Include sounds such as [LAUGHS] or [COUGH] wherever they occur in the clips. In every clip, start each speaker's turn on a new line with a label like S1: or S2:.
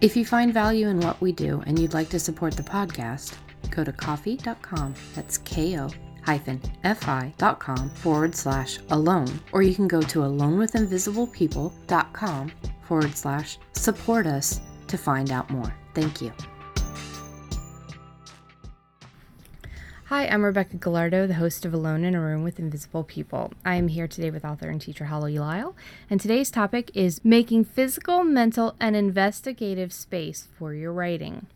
S1: If you find value in what we do and you'd like to support the podcast, go to ko-fi.com. That's ko hyphen fi.com forward slash alone, or you can go to alonewithinvisiblepeople.com forward slash support us to find out more. Thank you. Hi, I'm Rebecca Gallardo, the host of Alone in a Room with Invisible People. I am here today with author and teacher Holly Lisle, and today's topic is making physical, mental, and investigative space for your writing.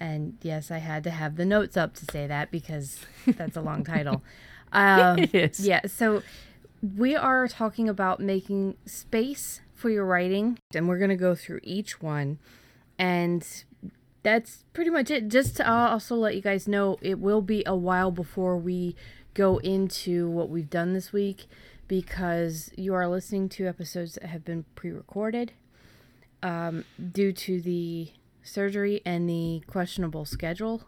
S1: And yes, I had to have the notes up to say that because that's a long title. [LAUGHS] Um,
S2: it is.
S1: Yeah, so we are talking about making space for your writing, and we're going to go through each one. And that's pretty much it. Just to uh, also let you guys know, it will be a while before we go into what we've done this week because you are listening to episodes that have been pre recorded um, due to the surgery and the questionable schedule.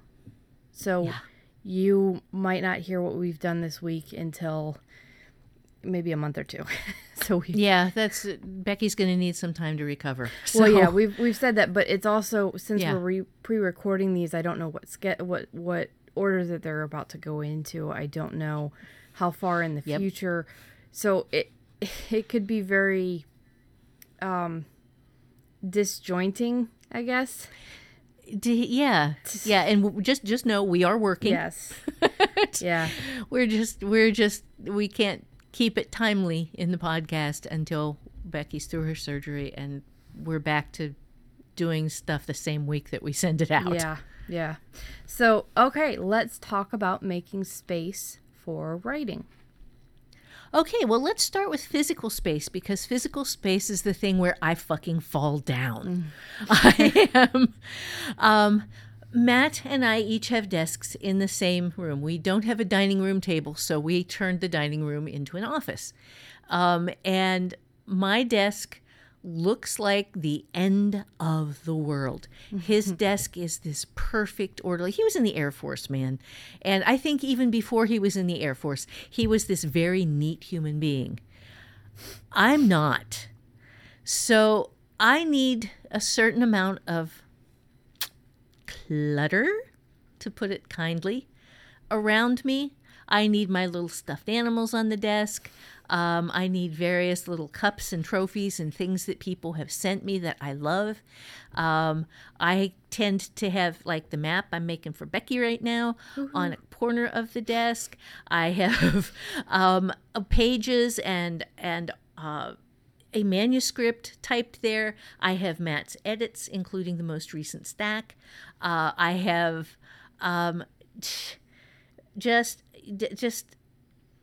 S1: So
S2: Yeah.
S1: you might not hear what we've done this week until maybe a month or two. [LAUGHS] so we
S2: Yeah, that's Becky's going to need some time to recover. [LAUGHS]
S1: well, yeah, we've we've said that, but it's also since
S2: Yeah.
S1: we're re- pre-recording these, I don't know what ske- what what order that they're about to go into. I don't know how far in the
S2: Yep.
S1: future, so it [LAUGHS] it could be very um disjointing, I guess.
S2: D- yeah, yeah, and w- just just know we are working.
S1: Yes. yeah.
S2: We're just we're just we can't keep it timely in the podcast until Becky's through her surgery and we're back to doing stuff the same week that we send it out.
S1: Yeah. Yeah. So, okay, let's talk about making space for writing.
S2: Okay, well, let's start with physical space because physical space is the thing where I fucking fall down. [LAUGHS] I am. Um, Matt and I each have desks in the same room. We don't have a dining room table, so we turned the dining room into an office. Um, and my desk looks like the end of the world. His [LAUGHS] desk is this perfect orderly. He was in the Air Force, man. And I think even before he was in the Air Force, he was this very neat human being. I'm not. So I need a certain amount of clutter, to put it kindly, around me. I need my little stuffed animals on the desk. Um, I need various little cups and trophies and things that people have sent me that I love. Um, I tend to have like the map I'm making for Becky right now on a corner of the desk. I have [LAUGHS] um, uh, pages and and uh, a manuscript typed there. I have Matt's edits, including the most recent stack. Uh, I have um, just just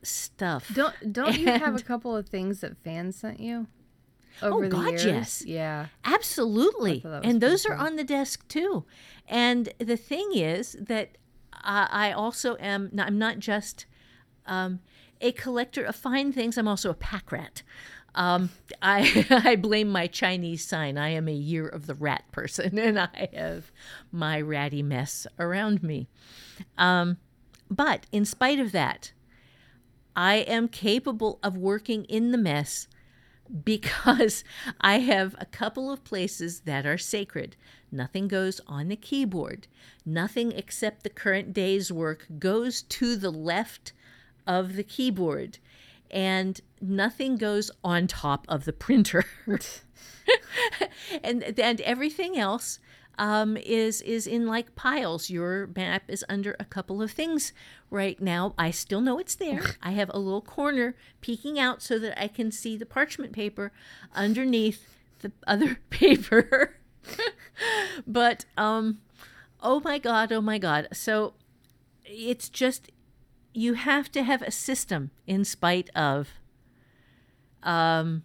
S2: stuff.
S1: Don't don't you have a couple of things that fans sent you over the
S2: God,
S1: years?
S2: yes.
S1: Yeah.
S2: Absolutely.
S1: I thought that was
S2: And those
S1: pretty
S2: are on the desk too. And the thing is that I, I also am, not, I'm not just um, a collector of fine things, I'm also a pack rat. Um, I, [LAUGHS] I blame my Chinese sign. I am a year of the rat person, [LAUGHS] and I have my ratty mess around me. Um, but in spite of that, I am capable of working in the mess [LAUGHS] because I have a couple of places that are sacred. Nothing goes on the keyboard. Nothing except the current day's work goes to the left of the keyboard. And nothing goes on top of the printer. [LAUGHS] and and everything else um, is is in like piles. Your map is under a couple of things right now. I still know it's there. [LAUGHS] I have a little corner peeking out so that I can see the parchment paper underneath the other [LAUGHS] paper. but um, oh my god, oh my god. So it's just you have to have a system in spite of um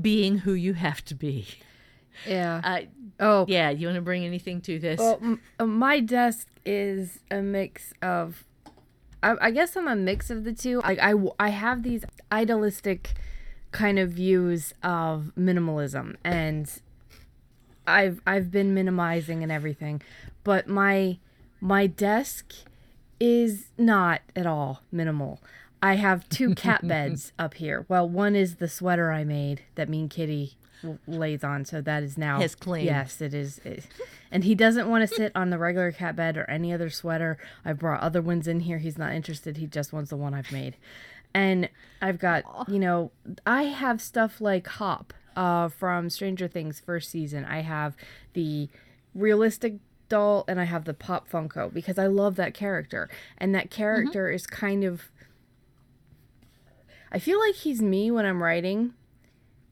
S2: being who you have to be.
S1: Yeah.
S2: Uh,
S1: oh,
S2: yeah, you want to bring anything to this?
S1: Well, m- uh, my desk is a mix of. I, I guess I'm a mix of the two. Like I, w- I have these idealistic kind of views of minimalism, and I've I've been minimizing and everything, but my my desk is not at all minimal. I have two [LAUGHS] cat beds up here. Well, one is the sweater I made that Mean Kitty lays on, so that is now
S2: His claim.
S1: Yes, it is. It, and he doesn't want to sit on the regular cat bed or any other sweater. I've brought other ones in here. He's not interested. He just wants the one I've made. And I've got, you know, I have stuff like Hop uh, from Stranger Things first season. I have the realistic doll and I have the Pop Funko because I love that character. And that mm-hmm. character is kind of. I feel like he's me when I'm writing.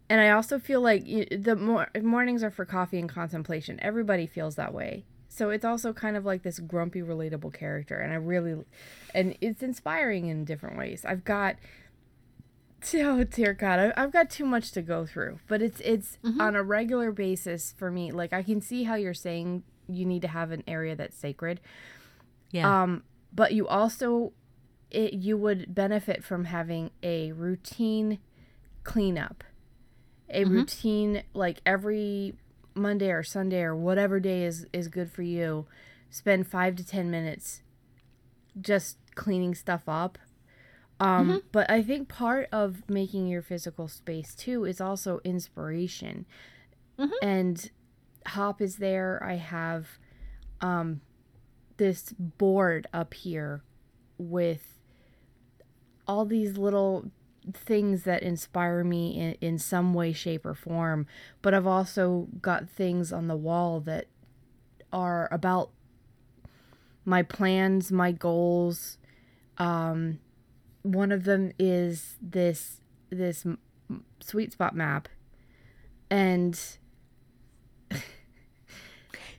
S1: And I also feel like the mor- mornings are for coffee and contemplation. Everybody feels that way. So it's also kind of like this grumpy, relatable character. And I really. And it's inspiring in different ways. I've got. [LAUGHS] Oh dear God, I've got too much to go through, but it's it's mm-hmm. on a regular basis for me. Like I can see how you're saying you need to have an area that's sacred,
S2: yeah.
S1: um, but you also it you would benefit from having a routine cleanup, a routine like every Monday or Sunday or whatever day is is good for you. Spend five to ten minutes just cleaning stuff up. Um, But I think part of making your physical space too is also inspiration. And Hop is there. I have um, this board up here with all these little things that inspire me in, in some way, shape, or form. But I've also got things on the wall that are about my plans, my goals. Um, one of them is this this sweet spot map, and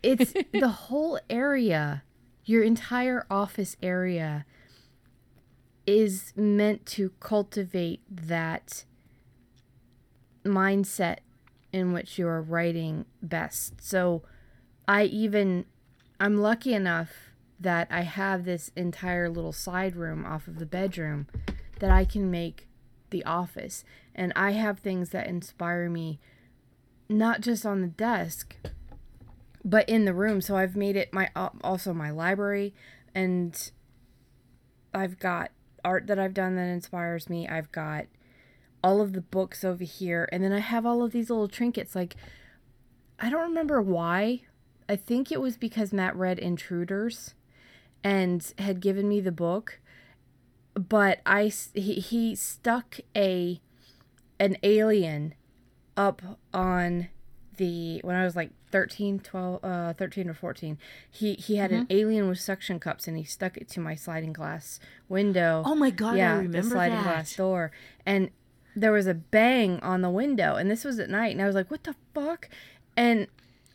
S1: it's [LAUGHS] the whole area, your entire office area is meant to cultivate that mindset in which you're writing best. So I even I'm lucky enough that I have this entire little side room off of the bedroom that I can make the office and I have things that inspire me not just on the desk but in the room so I've made it my also my library and I've got art that I've done that inspires me. I've got all of the books over here and then I have all of these little trinkets like I don't remember why. I think it was because Matt read Intruders and had given me the book, but I he, he stuck a an alien up on the when I was like 13, 12, uh, 13 or 14. He he had an alien with suction cups and he stuck it to my sliding glass window.
S2: Oh my God, I
S1: yeah,
S2: remember
S1: the sliding
S2: that.
S1: glass door. And there was a bang on the window and this was at night and I was like, "What the fuck?" And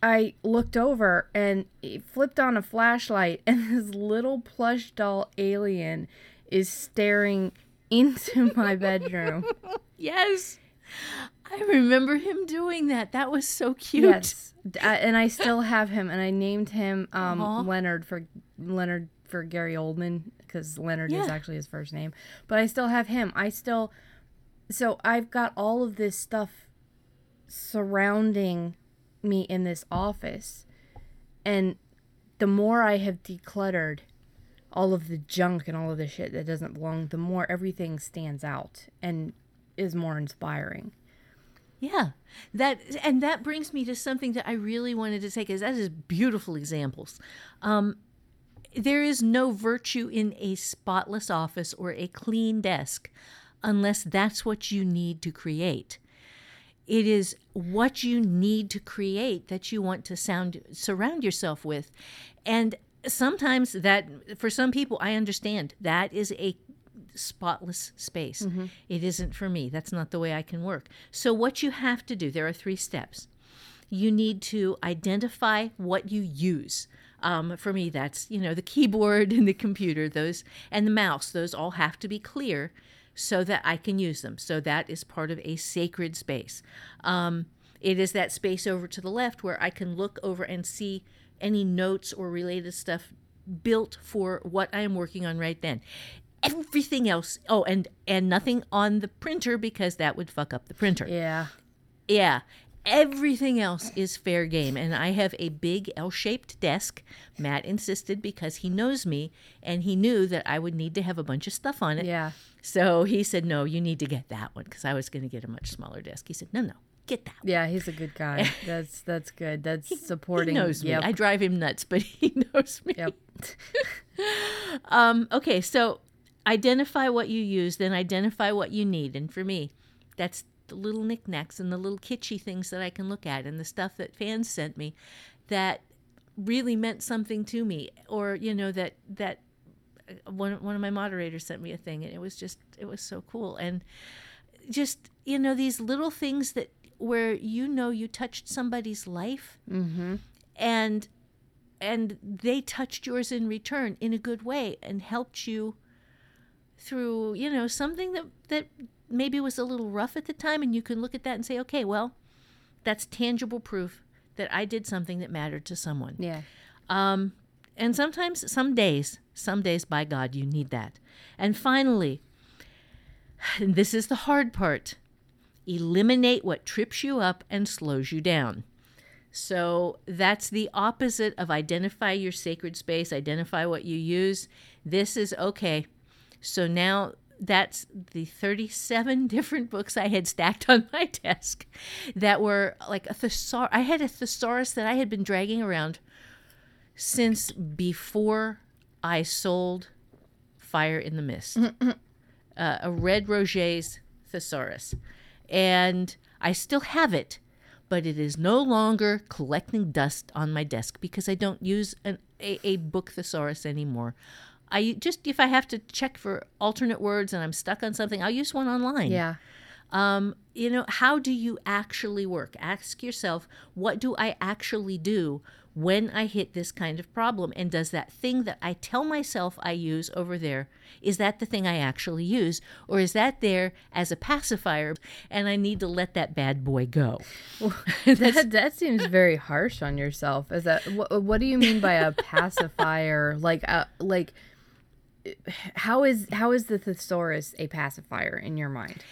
S1: I looked over and it flipped on a flashlight and [LAUGHS] this little plush doll alien is staring [LAUGHS] into my bedroom. [LAUGHS]
S2: yes. I remember him doing that. That was so cute.
S1: Yes, I- and I still have him, and I named him um. Leonard for Leonard for Gary Oldman because Leonard is actually his first name. But I still have him. I still, so I've got all of this stuff surrounding me in this office, and the more I have decluttered all of the junk and all of the shit that doesn't belong, the more everything stands out and is more inspiring.
S2: Yeah. That and that brings me to something that I really wanted to take because that is beautiful examples. Um, there is no virtue in a spotless office or a clean desk unless that's what you need to create. It is what you need to create that you want to sound surround yourself with. And sometimes that for some people I understand that is a spotless space. It isn't for me. That's not the way I can work. So what you have to do, there are three steps. You need to identify what you use. Um, for me, that's you know the keyboard and the computer, those and the mouse. Those all have to be clear so that I can use them. So that is part of a sacred space. Um, It is that space over to the left where I can look over and see any notes or related stuff built for what I am working on right then. Everything else, oh, and and nothing on the printer because that would fuck up the printer.
S1: Yeah.
S2: Yeah. Everything else is fair game. And I have a big L shaped desk. Matt insisted because he knows me and he knew that I would need to have a bunch of stuff on it.
S1: Yeah.
S2: So he said, No, you need to get that one because I was going to get a much smaller desk. He said, No, no, get that one.
S1: Yeah, he's a good guy. [LAUGHS] That's that's good. That's supporting.
S2: He knows me.
S1: Yep.
S2: I drive him nuts, but he [LAUGHS] knows me.
S1: Yep. [LAUGHS]
S2: Um, okay, so identify what you use, then identify what you need. And for me, that's the little knickknacks and the little kitschy things that I can look at and the stuff that fans sent me that really meant something to me. Or, you know, that that uh, one one of my moderators sent me a thing and it was just it was so cool. And just, you know, these little things that where you know you touched somebody's life
S1: Mm-hmm.
S2: and and they touched yours in return in a good way and helped you through you know something that that maybe was a little rough at the time and you can look at that and say okay well that's tangible proof that I did something that mattered to someone
S1: Yeah.
S2: um, and sometimes, some days, some days, by God, you need that. And finally, and [SIGHS] this is the hard part eliminate what trips you up and slows you down. So that's the opposite of identify your sacred space, identify what you use. This is okay. So now that's the 37 [LAUGHS] different books I had stacked on my desk that were like a thesaurus. I had a thesaurus that I had been dragging around since before I sold Fire in the Mist, uh, a Red Roger's thesaurus. And I still have it, but it is no longer collecting dust on my desk because I don't use an, a, a book thesaurus anymore. I just, if I have to check for alternate words and I'm stuck on something, I'll use one online.
S1: Yeah.
S2: Um, you know, how do you actually work? Ask yourself, what do I actually do when I hit this kind of problem? And does that thing that I tell myself I use over there, is that the thing I actually use? Or is that there as a pacifier and I need to let that bad boy go? [LAUGHS]
S1: That [LAUGHS] that seems very harsh on yourself. Is that what? What do you mean by a [LAUGHS] pacifier? Like, uh, like, how is how is the thesaurus a pacifier in your mind?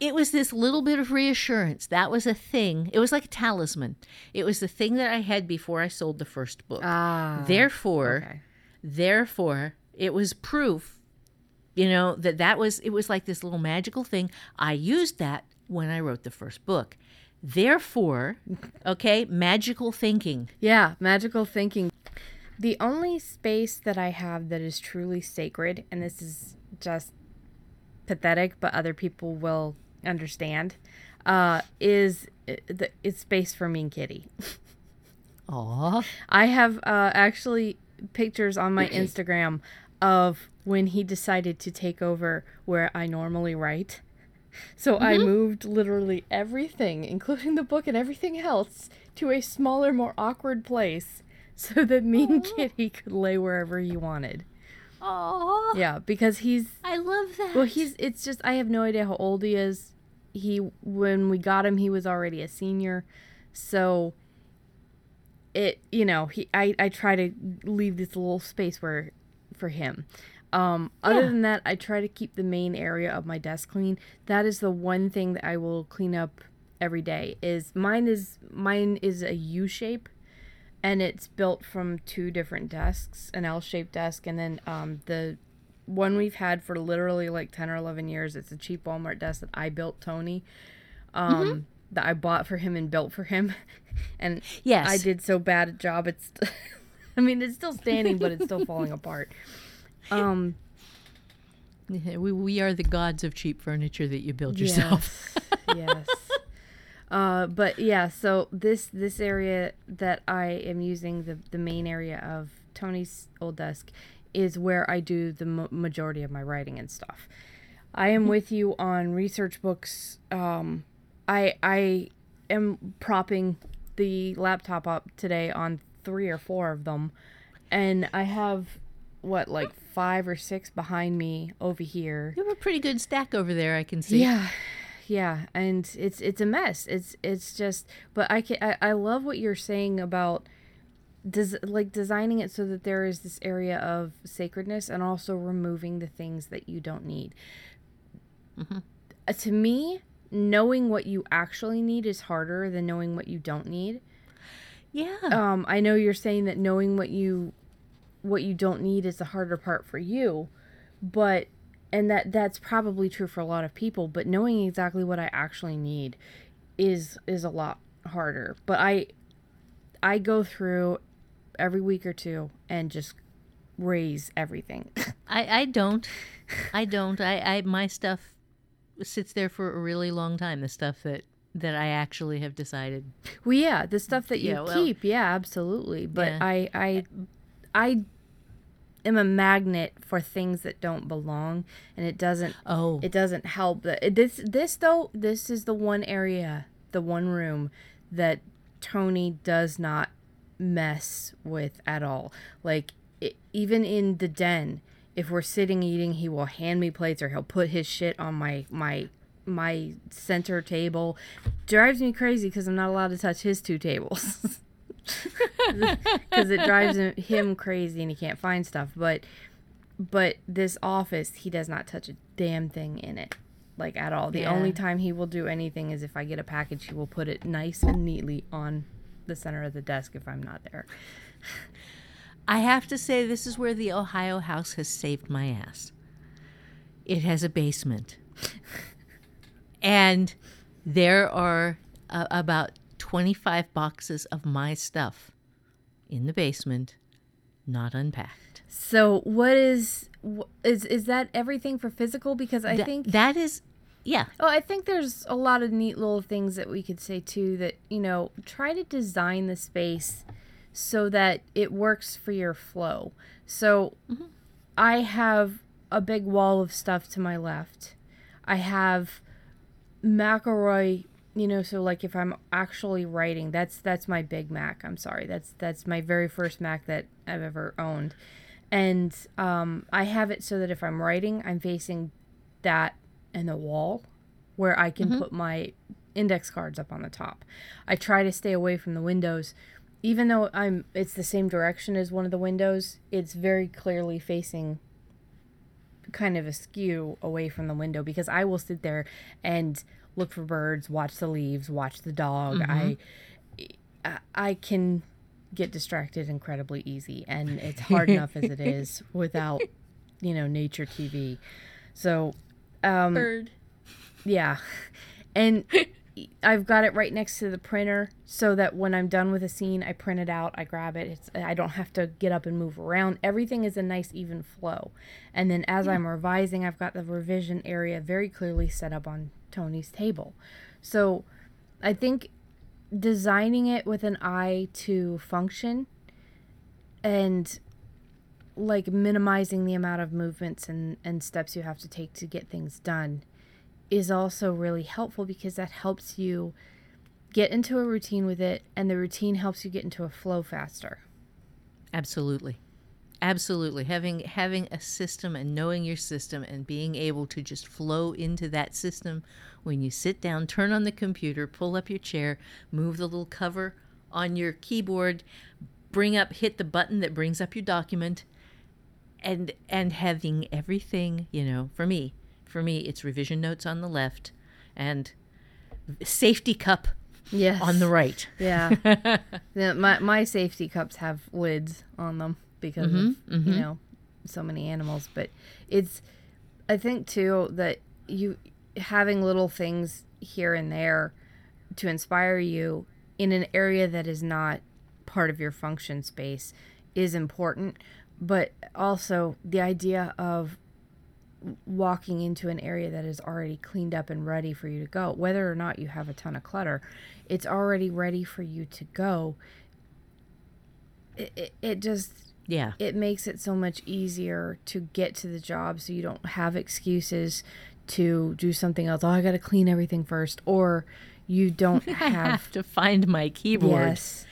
S2: it was this little bit of reassurance. That was a thing. It was like a talisman. It was the thing that I had before I sold the first book.
S1: Ah.
S2: Therefore,
S1: Okay.
S2: therefore, it was proof, you know, that that was it was like this little magical thing. I used that when I wrote the first book. Therefore, [LAUGHS] okay, magical thinking.
S1: Yeah, magical thinking. The only space that I have that is truly sacred, and this is just pathetic, but other people will understand, uh, is uh, the it's space for Mean Kitty. [LAUGHS]
S2: Aw.
S1: I have uh, actually pictures on my Instagram of when he decided to take over where I normally write. So I moved literally everything, including the book and everything else, to a smaller, more awkward place [LAUGHS] so that Mean Kitty could lay wherever he wanted.
S2: oh
S1: Yeah, because he's
S2: I love that.
S1: well, he's it's just I have no idea how old he is. He when we got him, he was already a senior. So it you know, he I I try to leave this little space where for him. Um other
S2: Yeah.
S1: than that, I try to keep the main area of my desk clean. That is the one thing that I will clean up every day. Is mine is mine is a U shape and it's built from two different desks, an L-shaped desk and then um the one we've had for literally like 10 or 11 years. It's a cheap Walmart desk that I built Tony. Um that I bought for him and built for him. [LAUGHS] and
S2: Yes.
S1: I did so bad a job. It's [LAUGHS] I mean, it's still standing but it's still [LAUGHS] falling apart. Um
S2: we, we are the gods of cheap furniture that you build yourself.
S1: Yes. yes. Uh, but yeah, so this this area that I am using the the main area of Tony's old desk is where I do the mo- majority of my writing and stuff. I am with you on research books. Um, I I am propping the laptop up today on three or four of them, and I have what like five or six behind me over here.
S2: You have a pretty good stack over there, I can see.
S1: Yeah. Yeah, and it's it's a mess. It's it's just, but I can I, I love what you're saying about does like designing it so that there is this area of sacredness and also removing the things that you don't need. Uh, to me, knowing what you actually need is harder than knowing what you don't need.
S2: Yeah.
S1: Um, I know you're saying that knowing what you what you don't need is the harder part for you, but and that that's probably true for a lot of people, but knowing exactly what I actually need is is a lot harder. But I I go through every week or two and just raise everything. [LAUGHS]
S2: I, I don't. I don't. I, I my stuff sits there for a really long time. The stuff that that I actually have decided.
S1: well, yeah, the stuff that you
S2: Yeah, well-
S1: keep, yeah, absolutely. But
S2: Yeah.
S1: I I I am a magnet for things that don't belong and it doesn't
S2: Oh,
S1: it doesn't help that this this though this is the one area the one room that tony does not mess with at all. Like it, even in the den if we're sitting eating he will hand me plates or he'll put his shit on my my my center table. Drives me crazy because i'm not allowed to touch his two tables [LAUGHS] [LAUGHS] because it drives him, crazy and he can't find stuff but but this office he does not touch a damn thing in it like at all the
S2: Yeah.
S1: only time he will do anything is if i get a package he will put it nice and neatly on the center of the desk if i'm not there
S2: I have to say this is where the Ohio house has saved my ass. It has a basement. [LAUGHS] and there are uh, about 25 boxes of my stuff in the basement, not unpacked.
S1: so what is is is that everything for physical because i
S2: Tha-
S1: think
S2: that is, yeah,
S1: Oh, I think there's a lot of neat little things that we could say too that, you know, try to design the space so that it works for your flow. So mm-hmm. I have a big wall of stuff to my left. I have McElroy, you know, so like if I'm actually writing, that's that's my big Mac. I'm sorry. That's that's my very first Mac that I've ever owned. And um, I have it so that if I'm writing, I'm facing that and the wall where I can put my index cards up on the top. I try to stay away from the windows. Even though I'm it's the same direction as one of the windows, it's very clearly facing kind of askew away from the window because I will sit there and look for birds, watch the leaves, watch the dog. I I- I can get distracted incredibly easy and it's hard enough as it is [LAUGHS] without you know nature TV. So um
S2: bird.
S1: yeah. And [LAUGHS] I've got it right next to the printer so that when I'm done with a scene, I print it out, I grab it. It's I don't have to get up and move around. Everything is a nice even flow. And then as I'm revising, I've got the revision area very clearly set up on Tony's table. So I think designing it with an eye to function and like minimizing the amount of movements and, and steps you have to take to get things done is also really helpful because that helps you get into a routine with it and the routine helps you get into a flow faster.
S2: Absolutely. Absolutely. Having having a system and knowing your system and being able to just flow into that system when you sit down, turn on the computer, pull up your chair, move the little cover on your keyboard, bring up hit the button that brings up your document and and having everything, you know, for me, for me it's revision notes on the left and safety cup
S1: Yes.
S2: on the right.
S1: Yeah. [LAUGHS] yeah my my safety cups have lids on them because mm-hmm, of, you mm-hmm. know, so many animals, but it's I think too that you having little things here and there to inspire you in an area that is not part of your function space is important, but also the idea of walking into an area that is already cleaned up and ready for you to go whether or not you have a ton of clutter it's already ready for you to go. It, it, it just
S2: Yeah.
S1: it makes it so much easier to get to the job so you don't have excuses to do something else oh i gotta clean everything first or you don't [LAUGHS] have
S2: have to find my keyboard.
S1: Yes.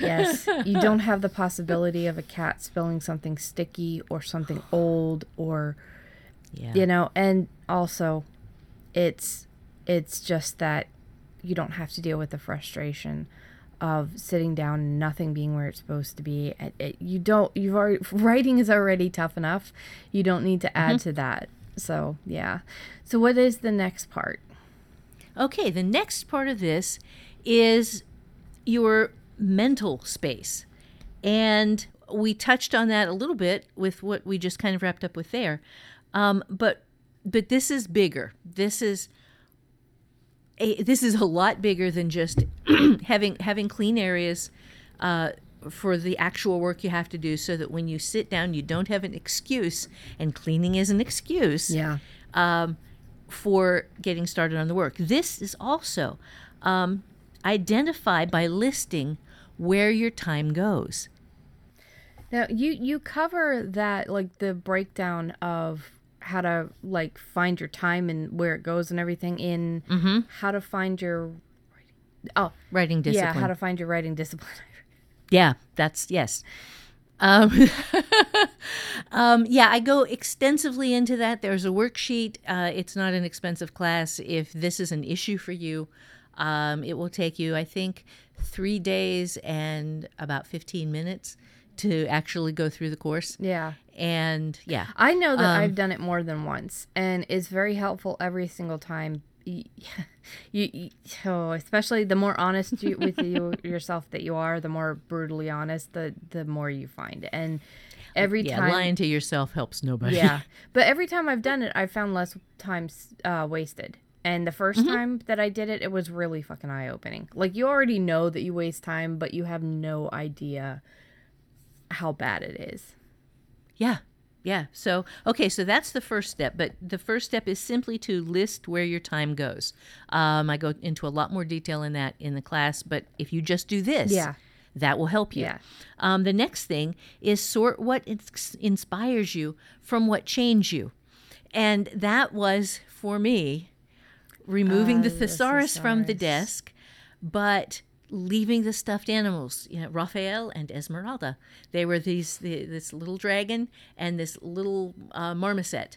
S1: Yes. you don't have the possibility of a cat spilling something sticky or something [SIGHS] old or
S2: Yeah.
S1: you know, and also it's It's just that you don't have to deal with the frustration of sitting down and nothing being where it's supposed to be. It, it, you don't. You've already [LAUGHS] writing is already tough enough. You don't need to add to that. So yeah. So what is the next part?
S2: Okay, the next part of this is your mental space. And we touched on that a little bit with what we just kind of wrapped up with there. Um, but but this is bigger. This is a, this is a lot bigger than just [CLEARS THROAT] having having clean areas uh, for the actual work you have to do, so that when you sit down, you don't have an excuse. And cleaning is an excuse
S1: Yeah.
S2: um, for getting started on the work. This is also um, identify by listing where your time goes.
S1: Now you you cover that like the breakdown of how to like find your time and where it goes and everything in how to find your oh
S2: Writing discipline.
S1: yeah how to find your writing discipline. [LAUGHS]
S2: Yeah, that's yes. Um, [LAUGHS] um, yeah, I go extensively into that. There's a worksheet. Uh, it's not an expensive class. If this is an issue for you, um, it will take you, I think, three days and about 15 minutes to actually go through the course.
S1: yeah.
S2: And yeah,
S1: I know that I've done it more than once, and it's very helpful every single time. [LAUGHS] You, you, you oh, especially the more honest you, with [LAUGHS] you yourself that you are, the more brutally honest, the the more you find. And every
S2: yeah,
S1: time,
S2: lying to yourself helps nobody.
S1: yeah, [LAUGHS] but every time I've done it, I've found less time uh, wasted. And the 1st time that I did it, it was really fucking eye opening. Like you already know that you waste time, but you have no idea how bad it is.
S2: Yeah. Yeah. So, okay, so that's the first step. But the first step is simply to list where your time goes. Um, I go into a lot more detail in that in the class, but if you just do this,
S1: Yeah.
S2: that will help you.
S1: Yeah.
S2: Um, the next thing is sort what ins- inspires you from what changed you. And that was, for me, removing the
S1: Ah, the
S2: thesaurus from the desk, but leaving the stuffed animals. You know, Raphael and Esmeralda. They were these the, this little dragon and this little uh, marmoset.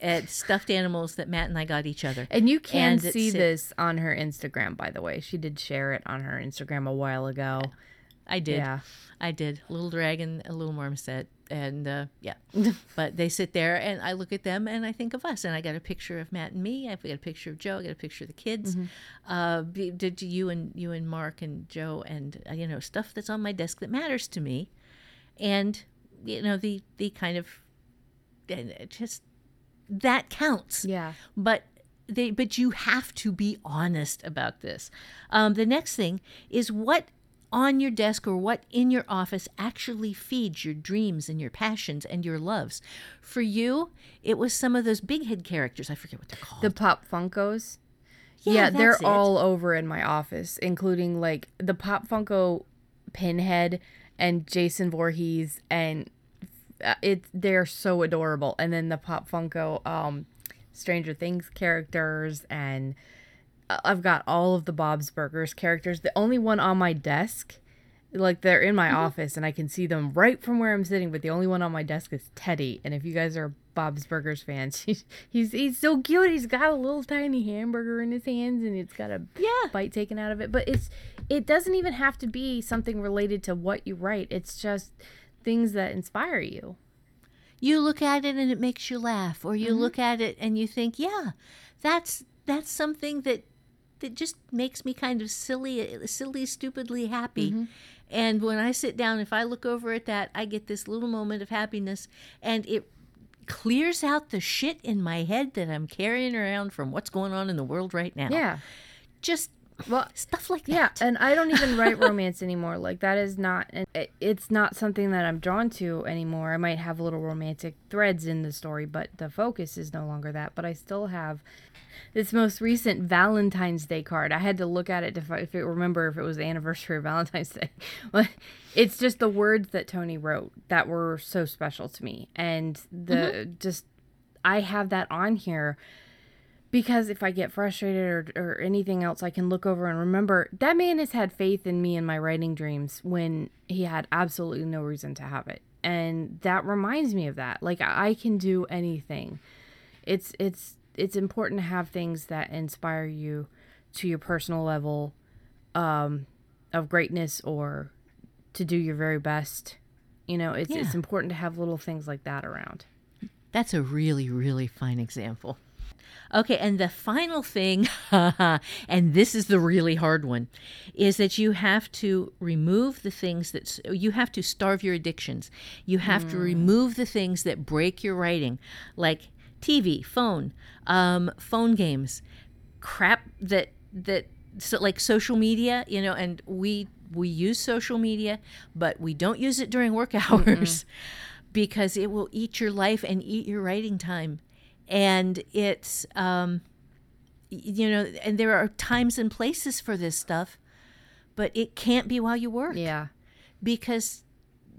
S2: Uh, stuffed animals that Matt and I got each other.
S1: And you can
S2: And
S1: see this on her Instagram, by the way. She did share it on her Instagram a while ago.
S2: I did.
S1: Yeah.
S2: I did. Little dragon, a little marmoset, and uh, yeah. [LAUGHS] but they sit there, and I look at them, and I think of us. And I got a picture of Matt and me. I've got a picture of Joe. I got a picture of the kids. Uh, did you and you and Mark and Joe, and uh, you know stuff that's on my desk that matters to me, and you know the the kind of just that counts
S1: Yeah.
S2: but they but you have to be honest about this um, the next thing is what on your desk or what in your office actually feeds your dreams and your passions and your loves for you it was some of those big head characters i forget what they're called
S1: The Pop Funkos.
S2: Yeah,
S1: Yeah, they're
S2: it.
S1: all over in my office, including like the Pop Funko Pinhead and Jason Voorhees and uh, it they're so adorable. And then the Pop Funko um Stranger Things characters and I've got all of the Bob's Burgers characters. The only one on my desk like they're in my mm-hmm. office and I can see them right from where I'm sitting, but the only one on my desk is Teddy. And if you guys are Bob's Burgers fans, [LAUGHS] he's he's, he's so cute. He's got a little tiny hamburger in his hands and it's got a
S2: Yeah.
S1: bite taken out of it. But it's it doesn't even have to be something related to what you write. It's just things that inspire you.
S2: you look at it and it makes you laugh or you mm-hmm. look at it and you think yeah that's that's something that that just makes me kind of silly silly stupidly happy. Mm-hmm. And when i sit down if i look over at that i get this little moment of happiness and it clears out the shit in my head that i'm carrying around from what's going on in the world right now.
S1: Yeah.
S2: just
S1: Well,
S2: stuff like that.
S1: Yeah, and I don't even write [LAUGHS] romance anymore. Like that is not it- it's not something that I'm drawn to anymore. I might have little romantic threads in the story, but the focus is no longer that. But I still have this most recent Valentine's Day card. I had to look at it to if it remember if it was the anniversary of Valentine's Day. [LAUGHS] But it's just the words that Tony wrote that were so special to me, and the mm-hmm. just I have that on here because if I get frustrated or, or anything else, I can look over and remember that man has had faith in me and my writing dreams when he had absolutely no reason to have it. And that reminds me of that. Like I can do anything. It's it's it's important to have things that inspire you to your personal level um, of greatness or to do your very best. You know, it's it's important to have little things like that around.
S2: That's a really, really fine example. Okay, and the final thing, [LAUGHS] and this is the really hard one, is that you have to remove the things that you have to starve your addictions. You have to remove the things that break your writing, like TV, phone, um, phone games, crap that that so like social media, you know, and we we use social media, but we don't use it during work [LAUGHS] hours because it will eat your life and eat your writing time. And it's um you know, and there are times and places for this stuff, but it can't be while you work
S1: Yeah.
S2: because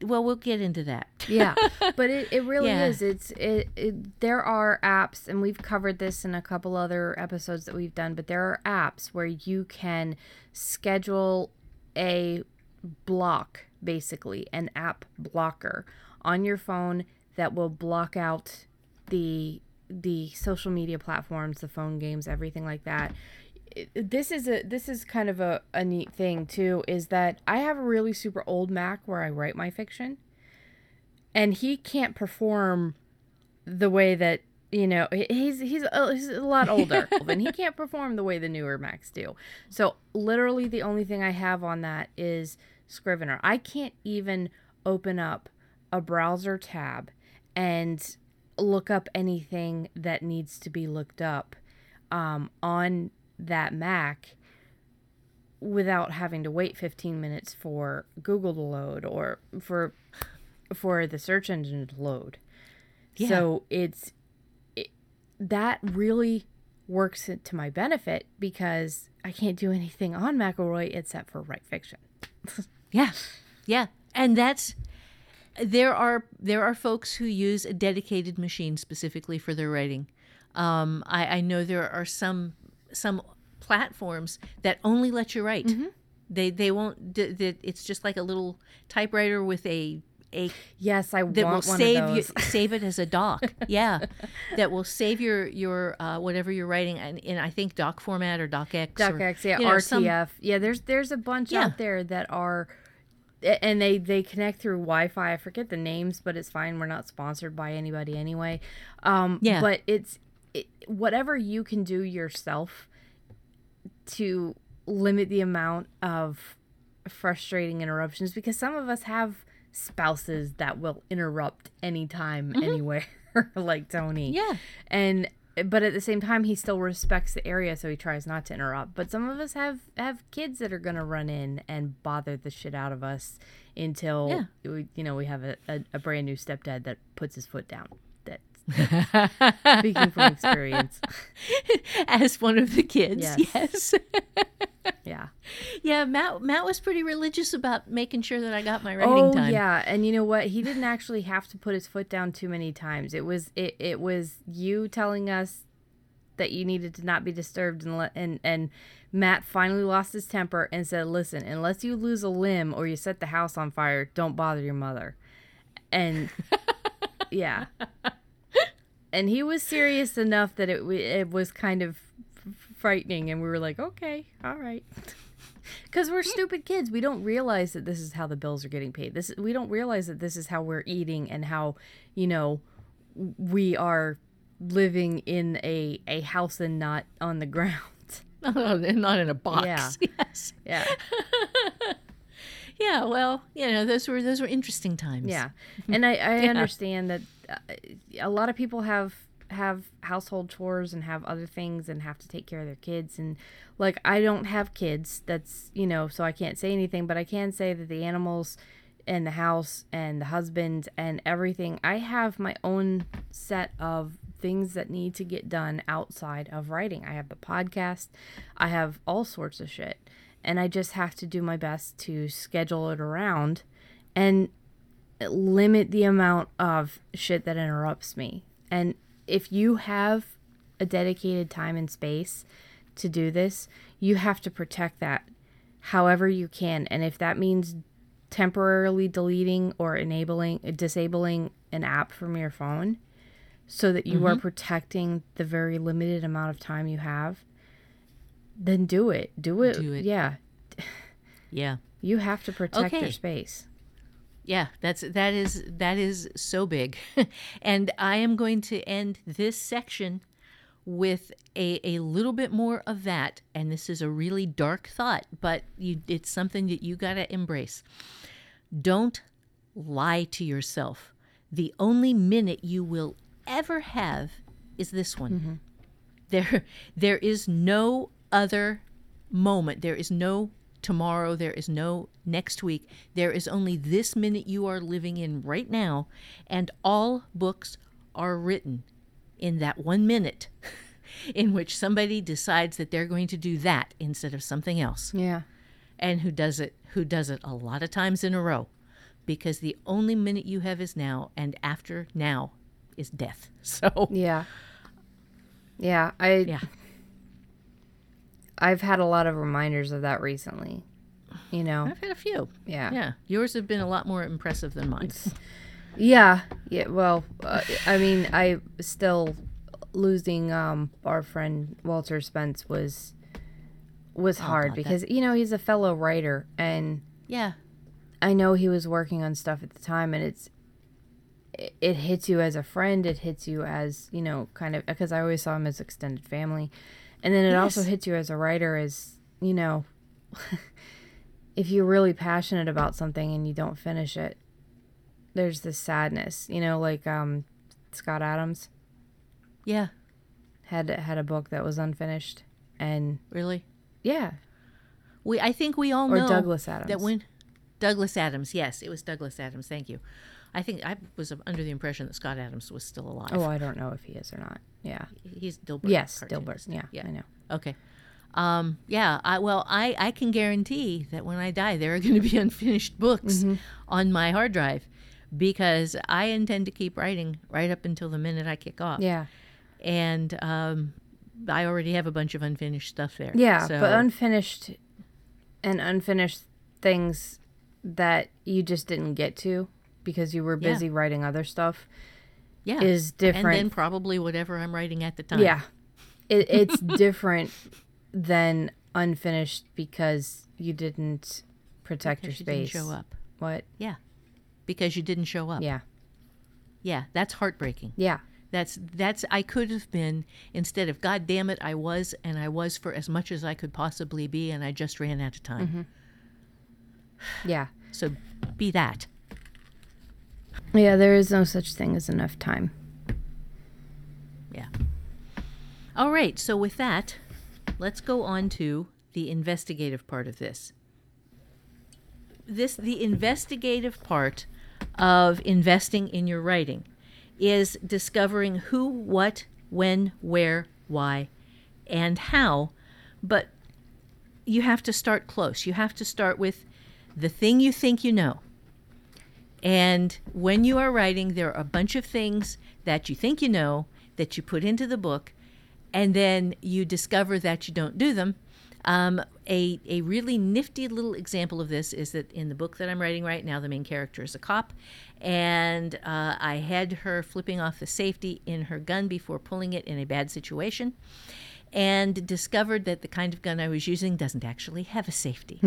S2: well, we'll get into that.
S1: yeah [LAUGHS] but it, it really
S2: Yeah.
S1: is it's it, it there are apps and we've covered this in a couple other episodes that we've done but there are apps where you can schedule a block basically an app blocker on your phone that will block out the the social media platforms the phone games everything like that this is a this is kind of a, a neat thing too is that i have a really super old mac where i write my fiction and he can't perform the way that you know he's he's a, he's a lot older [LAUGHS] and he can't perform the way the newer Macs do. So literally the only thing I have on that is Scrivener. I can't even open up a browser tab and look up anything that needs to be looked up um, on that Mac without having to wait 15 minutes for Google to load or for for the search engine to load. Yeah. So it's it, that really works to my benefit because I can't do anything on McElroy except for write fiction. [LAUGHS]
S2: Yeah, yeah, and that's there are there are folks who use a dedicated machine specifically for their writing. Um, I, I know there are some some platforms that only let you write. They they won't. d- d- It's just like a little typewriter with a a
S1: Yes, I
S2: that will
S1: want one
S2: save
S1: of
S2: you,
S1: those. [LAUGHS]
S2: save it as a doc. [LAUGHS] Yeah, that will save your your uh, whatever you're writing in, in I think doc format or docx. or,
S1: DocX, yeah,
S2: you know,
S1: RTF.
S2: some-
S1: yeah, there's there's a bunch
S2: Yeah.
S1: out there that are and they they connect through Wi-Fi. I forget the names, but it's fine. We're not sponsored by anybody anyway. Um,
S2: Yeah.
S1: but it's it, whatever you can do yourself to limit the amount of frustrating interruptions because some of us have spouses that will interrupt anytime anywhere [LAUGHS] like Tony.
S2: Yeah.
S1: And but at the same time he still respects the area so he tries not to interrupt. But some of us have have kids that are going to run in and bother the shit out of us until
S2: Yeah.
S1: we, you know we have a, a, a brand new stepdad that puts his foot down. That's [LAUGHS] speaking from experience. [LAUGHS]
S2: as one of the kids.
S1: Yes.
S2: Yes. [LAUGHS]
S1: Yeah. [LAUGHS]
S2: yeah, Matt Matt was pretty religious about making sure that I got my writing
S1: oh
S2: time.
S1: yeah, and you know what? He didn't actually have to put his foot down too many times. It was it, it was you telling us that you needed to not be disturbed and let and and Matt finally lost his temper and said, "Listen, unless you lose a limb or you set the house on fire, don't bother your mother." And [LAUGHS] yeah. And he was serious enough that it it was kind of frightening and we were like, "Okay, all right." [LAUGHS] Cuz we're stupid kids. We don't realize that this is how the bills are getting paid. This we don't realize that this is how we're eating and how, you know, we are living in a a house and not on the ground. [LAUGHS] [LAUGHS]
S2: Not in a box.
S1: Yeah.
S2: Yes.
S1: Yeah.
S2: Yeah. Well, you know, those were those were interesting times.
S1: Yeah, and I, I understand that uh, a lot of people have have household chores and have other things and have to take care of their kids and like I don't have kids. That's you know, so I can't say anything, but I can say that the animals and the house and the husband and everything. I have my own set of things that need to get done outside of writing. I have the podcast. I have all sorts of shit. And I just have to do my best to schedule it around and limit the amount of shit that interrupts me. And if you have a dedicated time and space to do this, you have to protect that however you can. And if that means temporarily deleting or enabling disabling an app from your phone, so that you are mm-hmm. protecting the very limited amount of time you have, then do it. Do it.
S2: Do it.
S1: Yeah.
S2: Yeah.
S1: You have to protect
S2: Okay.
S1: your space.
S2: Yeah, that's that is that is so big. [LAUGHS] and I am going to end this section with a, a little bit more of that. And this is a really dark thought, but you it's something that you gotta embrace. Don't lie to yourself. The only minute you will ever have is this one. Mm-hmm. There there is no other moment. There is no tomorrow. There is no next week. There is only this minute you are living in right now. And all books are written in that one minute [LAUGHS] in which somebody decides that they're going to do that instead of something else.
S1: Yeah.
S2: And who does it who does it a lot of times in a row. Because the only minute you have is now and after now is death. [LAUGHS] So
S1: Yeah. Yeah. I
S2: yeah.
S1: I've had a lot of reminders of that recently. You know.
S2: I've had a few.
S1: Yeah.
S2: Yeah. Yours have been a lot more impressive than mine.
S1: Yeah. Yeah. Well, uh, I mean, I still losing um our friend Walter Spence was was hard
S2: God, that-
S1: because you know he's a fellow writer and
S2: Yeah.
S1: I know he was working on stuff at the time and it's it, it hits you as a friend it hits you as you know kind of because I always saw him as extended family and then it also hits you as a writer as you know [LAUGHS] if you're really passionate about something and you don't finish it there's this sadness you know like um Scott Adams
S2: Yeah.
S1: had had a book that was unfinished and
S2: Really?
S1: yeah
S2: We I think we all
S1: or
S2: know
S1: Douglas Adams
S2: that when Douglas Adams, yes, it was Douglas Adams. Thank you. I think I was under the impression that Scott Adams was still alive.
S1: oh I don't know if he is or not yeah
S2: He's Dilbert.
S1: yes. Dilbert yeah,
S2: Yeah.
S1: I know
S2: Okay. Um, yeah. I, well, I, I can guarantee that when I die, there are going to be [LAUGHS] unfinished books
S1: Mm-hmm.
S2: on my hard drive because I intend to keep writing right up until the minute I kick off.
S1: yeah
S2: And um, I already have a bunch of unfinished stuff there.
S1: Yeah,
S2: So,
S1: but unfinished and unfinished things that you just didn't get to because you were
S2: Yeah.
S1: busy writing other stuff
S2: yeah.
S1: is different
S2: And then probably whatever I'm writing at the time.
S1: yeah. It, it's [LAUGHS] different than unfinished because you didn't protect
S2: Because
S1: your
S2: you didn't
S1: space.
S2: show up.
S1: What?
S2: Yeah. Because you didn't show up.
S1: Yeah.
S2: Yeah. That's heartbreaking.
S1: Yeah.
S2: That's that's I could have been instead of God damn it I was and I was for as much as I could possibly be and I just ran out of time.
S1: Mm-hmm. Yeah.
S2: So be that.
S1: Yeah, there is no such thing as enough time.
S2: Yeah. All right, so with that, let's go on to the investigative part of this. This the investigative part of investing in your writing is discovering who, what, when, where, why, and how, but you have to start close. You have to start with the thing you think you know. And when you are writing, there are a bunch of things that you think you know that you put into the book, and then you discover that you don't do them. Um, a, a really nifty little example of this is that in the book that I'm writing right now, the main character is a cop, and uh, I had her flipping off the safety in her gun before pulling it in a bad situation and discovered that the kind of gun I was using doesn't actually have a safety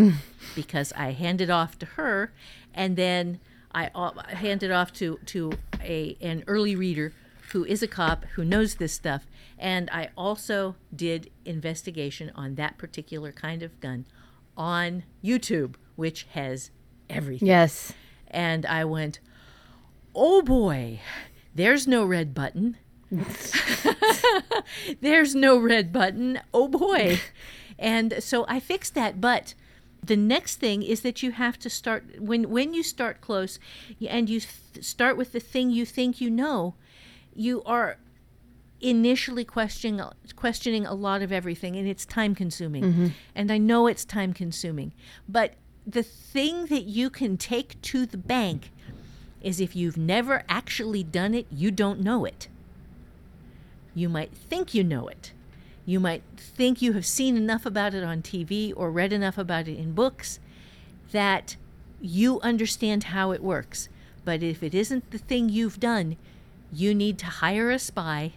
S2: because I handed off to her and then I uh, handed off to, to a, an early reader who is a cop who knows this stuff. And I also did investigation on that particular kind of gun on YouTube, which has everything
S1: Yes.
S2: and I went, "Oh boy, there's no red button. [LAUGHS] [LAUGHS] there's no red button. Oh boy." [LAUGHS] and so I fixed that, but the next thing is that you have to start when when you start close and you th- start with the thing you think you know, you are initially questioning questioning a lot of everything and it's time consuming. Mm-hmm. And i know it's time consuming but the thing that you can take to the bank is if you've never actually done it you don't know it. You might think you know it you might think you have seen enough about it on tv or read enough about it in books that you understand how it works but if it isn't the thing you've done you need to hire a spy,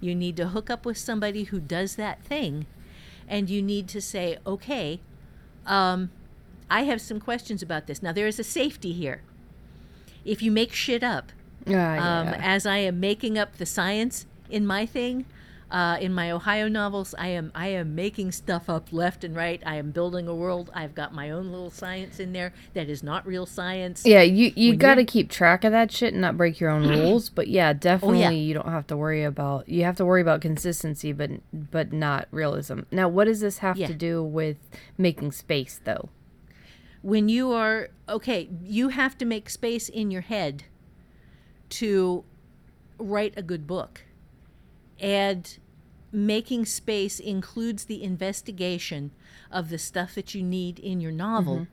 S2: you need to hook up with somebody who does that thing, and you need to say, okay, um, I have some questions about this. Now, there is a safety here. If you make shit up,
S1: Yeah,
S2: um,
S1: yeah.
S2: as I am making up the science in my thing, uh, in my Ohio novels, I am I am making stuff up left and right. I am building a world. I've got my own little science in there that is not real science.
S1: Yeah, you you got to keep track of that shit and not break your own [CLEARS THROAT] rules. But yeah, definitely you don't have to worry about you have to worry about consistency, but but not realism. Now, what does this have
S2: Yeah.
S1: to do with making space, though?
S2: When you are okay, you have to make space in your head to write a good book. And making space includes the investigation of the stuff that you need in your novel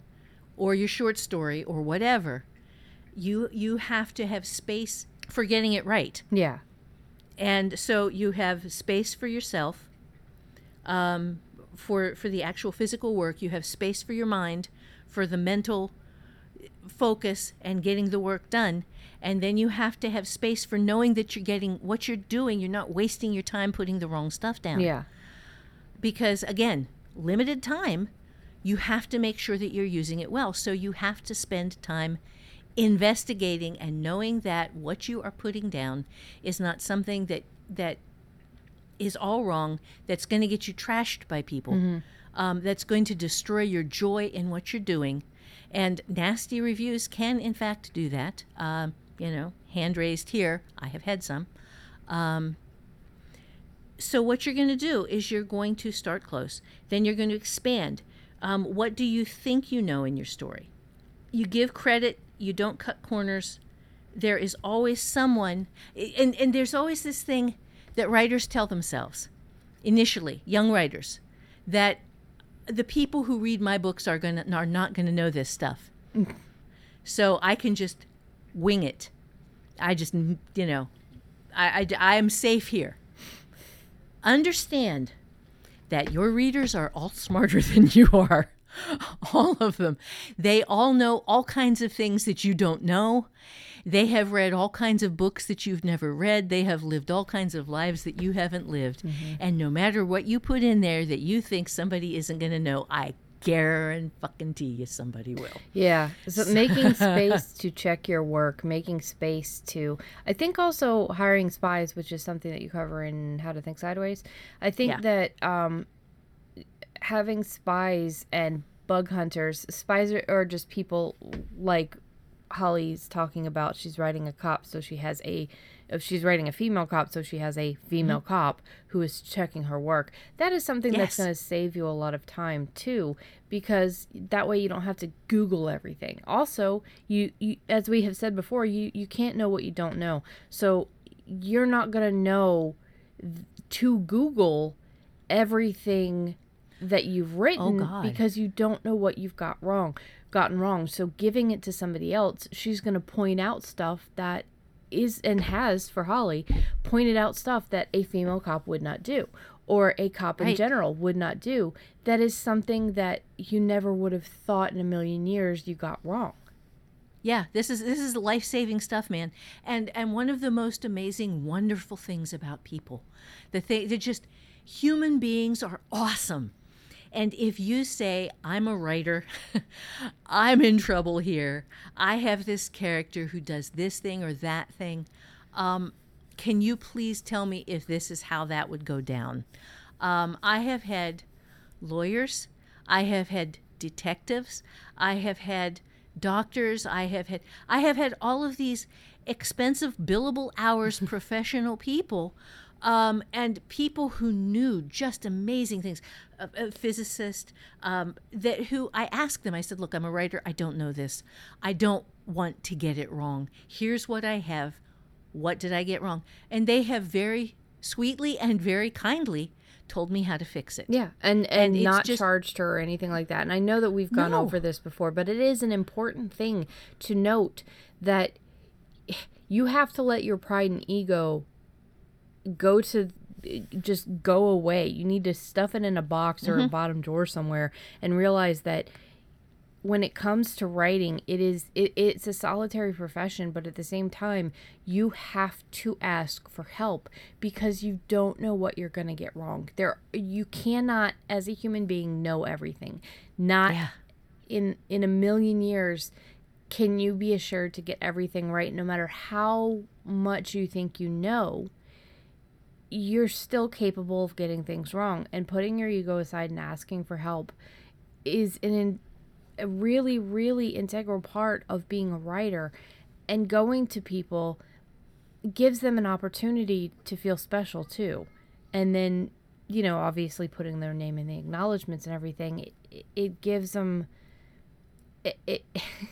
S2: or your short story or whatever. You you have to have space for getting it right.
S1: Yeah,
S2: And so you have space for yourself. Um, for for the actual physical work, you have space for your mind, for the mental focus and getting the work done. And then you have to have space for knowing that you're getting what you're doing. You're not wasting your time putting the wrong stuff down.
S1: yeah,
S2: Because again, limited time, you have to make sure that you're using it well. So you have to spend time investigating and knowing that what you are putting down is not something that that is all wrong that's going to get you trashed by people um, that's going to destroy your joy in what you're doing and nasty reviews can in fact do that um, you know hand raised here i have had some. Um, so what you're going to do is you're going to start close. Then you're going to expand. Um, what do you think you know in your story? You give credit you don't cut corners. There is always someone and, and there's always this thing that writers tell themselves initially young writers that the people who read my books are going are not going to know this stuff. So i can just wing it i just you know i i am safe here understand that your readers are all smarter [LAUGHS] than you are. All of them. They all know all kinds of things that you don't know. They have read all kinds of books that you've never read. They have lived all kinds of lives that you haven't lived. Mm-hmm. And no matter what you put in there that you think somebody isn't going to know, I guarantee you somebody will.
S1: yeah. So making space [LAUGHS] to check your work, making space to, I think also hiring spies, which is something that you cover in How to Think Sideways. I think
S2: Yeah.
S1: that um, having spies and bug hunters, spies are, are just people like Holly's talking about. She's writing a cop, so she has a. If she's writing a female cop, so she has a female mm-hmm. cop who is checking her work. That is something that's going to save you a lot of time too, because that way you don't have to Google everything. Also, you, you as we have said before, you you can't know what you don't know. So you're not going to know to Google everything that you've oh, written
S2: God.
S1: because you don't know what you've got wrong gotten wrong so giving it to somebody else she's going to point out stuff that is and has for holly pointed out stuff that a female cop would not do or a cop in
S2: Right.
S1: general would not do that is something that you never would have thought in a million years you got wrong
S2: Yeah, this is this is life saving stuff, man. And and one of the most amazing, wonderful things about people, the thing that just human beings are awesome. And if you say, I'm a writer, [LAUGHS] I'm in trouble here, I have this character who does this thing or that thing, um, can you please tell me if this is how that would go down? Um, I have had lawyers, I have had detectives, I have had doctors, I have had I have had all of these expensive billable hours [LAUGHS] professional people um, and people who knew just amazing things, a, a physicist um, that who I asked them. I said, "Look, I'm a writer. I don't know this. I don't want to get it wrong. Here's what I have. What did I get wrong?" And they have very sweetly and very kindly told me how to fix it.
S1: Yeah, and and,
S2: it's
S1: not
S2: just-
S1: charged her or anything like that. And I know that we've gone
S2: No.
S1: over this before, but it is an important thing to note that [SIGHS] you have to let your pride and ego go to just go away. You need to stuff it in a box or a mm-hmm. bottom drawer somewhere and realize that when it comes to writing, it is it, it's a solitary profession, but at the same time, you have to ask for help because you don't know what you're going to get wrong. There you cannot as a human being know everything. Not
S2: Yeah.
S1: in in a million years can you be assured to get everything right no matter how much you think you know you're still capable of getting things wrong and putting your ego aside and asking for help is an in, a really really integral part of being a writer and going to people gives them an opportunity to feel special too and then you know obviously putting their name in the acknowledgments and everything it, it gives them it, it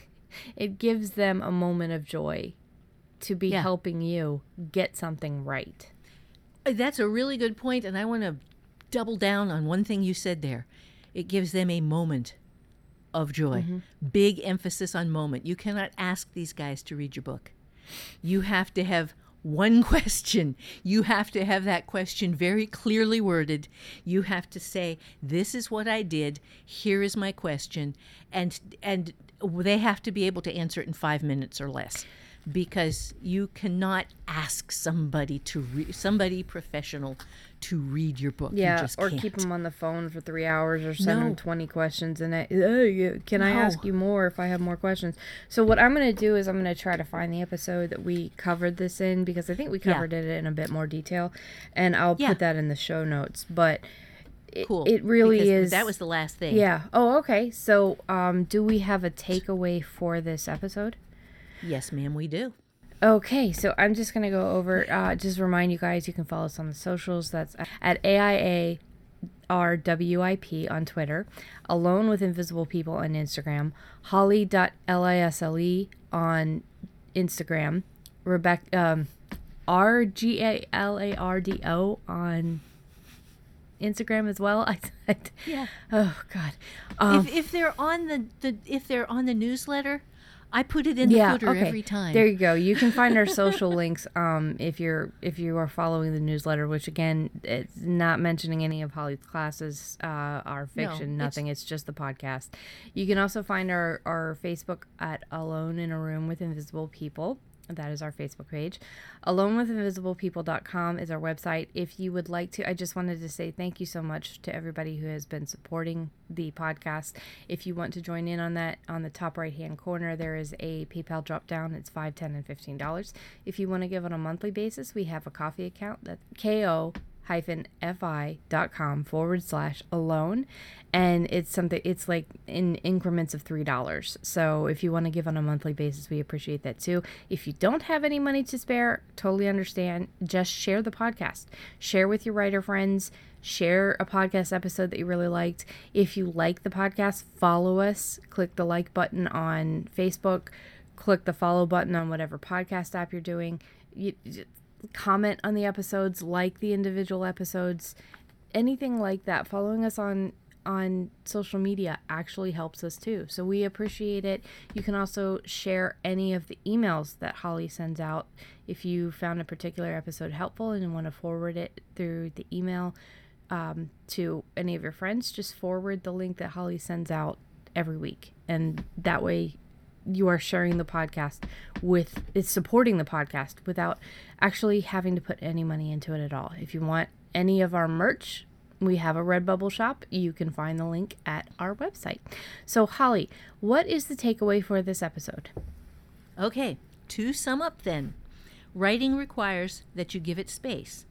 S1: [LAUGHS] it gives them a moment of joy to be
S2: Yeah.
S1: helping you get something right
S2: That's a really good point, and I want to double down on one thing you said there. It gives them a moment of joy. Mm-hmm. Big emphasis on moment. You cannot ask these guys to read your book. You have to have one [LAUGHS] question. You have to have that question very clearly worded. You have to say, "This is what I did. Here is my question," and and they have to be able to answer it in five minutes or less, because you cannot ask somebody to re- somebody professional to read your book. you
S1: Yeah,
S2: just
S1: or
S2: can't.
S1: keep them on the phone for three hours or send
S2: No.
S1: them 20 questions and I, "Oh, you- can I ask you more if I have more questions? So what I'm going to do is I'm going to try to find the episode that we covered this in because I think we
S2: Yeah.
S1: covered it in a bit more detail and I'll
S2: Yeah.
S1: put that in the show notes. But it,
S2: Cool.
S1: it really
S2: because
S1: is.
S2: That was the last thing.
S1: Yeah. Oh, okay. So um, do we have a takeaway for this episode?
S2: Yes, ma'am, we do.
S1: Okay, so I'm just gonna go over. Uh, just remind you guys, you can follow us on the socials. That's at AIA RWIP on Twitter, Alone with Invisible People on Instagram, Holly.lisle E on Instagram, Rebecca um, R G A L A R D O on Instagram as well. [LAUGHS] I,
S2: Yeah.
S1: oh God. Um,
S2: if, if they're on the, the if they're on the newsletter, I put it in the footer every time.
S1: There you go. You can find our [LAUGHS] social links um, if you're if you are following the newsletter, which again, it's not mentioning any of Holly's classes, uh, our fiction,
S2: it's-
S1: nothing. It's just the podcast. You can also find our our Facebook at Alone in a Room with Invisible People. That is our Facebook page. AloneWithInvisiblePeople.com is our website. If you would like to, I just wanted to say thank you so much to everybody who has been supporting the podcast. If you want to join in on that, on the top right hand corner, there is a PayPal drop down. It's five, ten, and fifteen dollars. If you want to give on a monthly basis, we have a coffee account that ko fi.com forward slash alone. And it's something it's like in increments of three dollars. So if you want to give on a monthly basis we appreciate that too. If you don't have any money to spare totally understand. Just share the podcast. Share with your writer friends. Share a podcast episode that you really liked. If you like the podcast follow us. Click the like button on facebook. Click the follow button on whatever podcast app you're doing. You, comment on the episodes, like the individual episodes, anything like that. Following us on on social media actually helps us too. So we appreciate it. You can also share any of the emails that Holly sends out if you found a particular episode helpful and want to forward it through the email um, to any of your friends. Just forward the link that Holly sends out every week, and that way you are sharing the podcast with it's supporting the podcast without actually having to put any money into it at all. If you want any of our merch, we have a Redbubble shop. You can find the link at our website. So, Holly, what is the takeaway for this episode?
S2: Okay, to sum up then, writing requires that you give it space,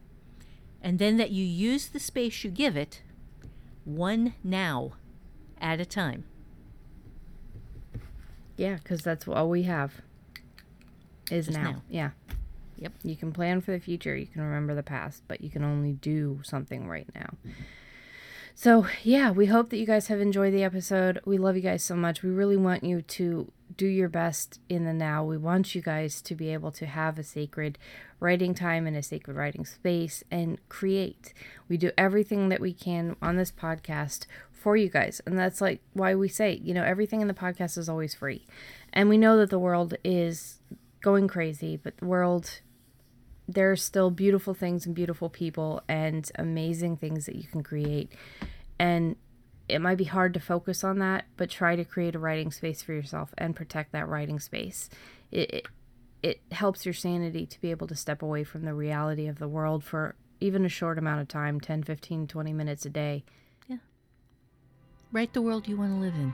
S2: and then that you use the space you give it one now at a time.
S1: Yeah, because that's all we have is now.
S2: now.
S1: Yeah.
S2: Yep.
S1: You can plan for the future, you can remember the past, but you can only do something right now. So, yeah, we hope that you guys have enjoyed the episode. We love you guys so much. We really want you to do your best in the now. We want you guys to be able to have a sacred writing time and a sacred writing space and create. We do everything that we can on this podcast for you guys. And that's like why we say, you know, everything in the podcast is always free. And we know that the world is going crazy, but the world there are still beautiful things and beautiful people and amazing things that you can create. And it might be hard to focus on that, but try to create a writing space for yourself and protect that writing space. It, it, it helps your sanity to be able to step away from the reality of the world for even a short amount of time 10, 15, 20 minutes a day. Yeah.
S2: Write the world you want to live in.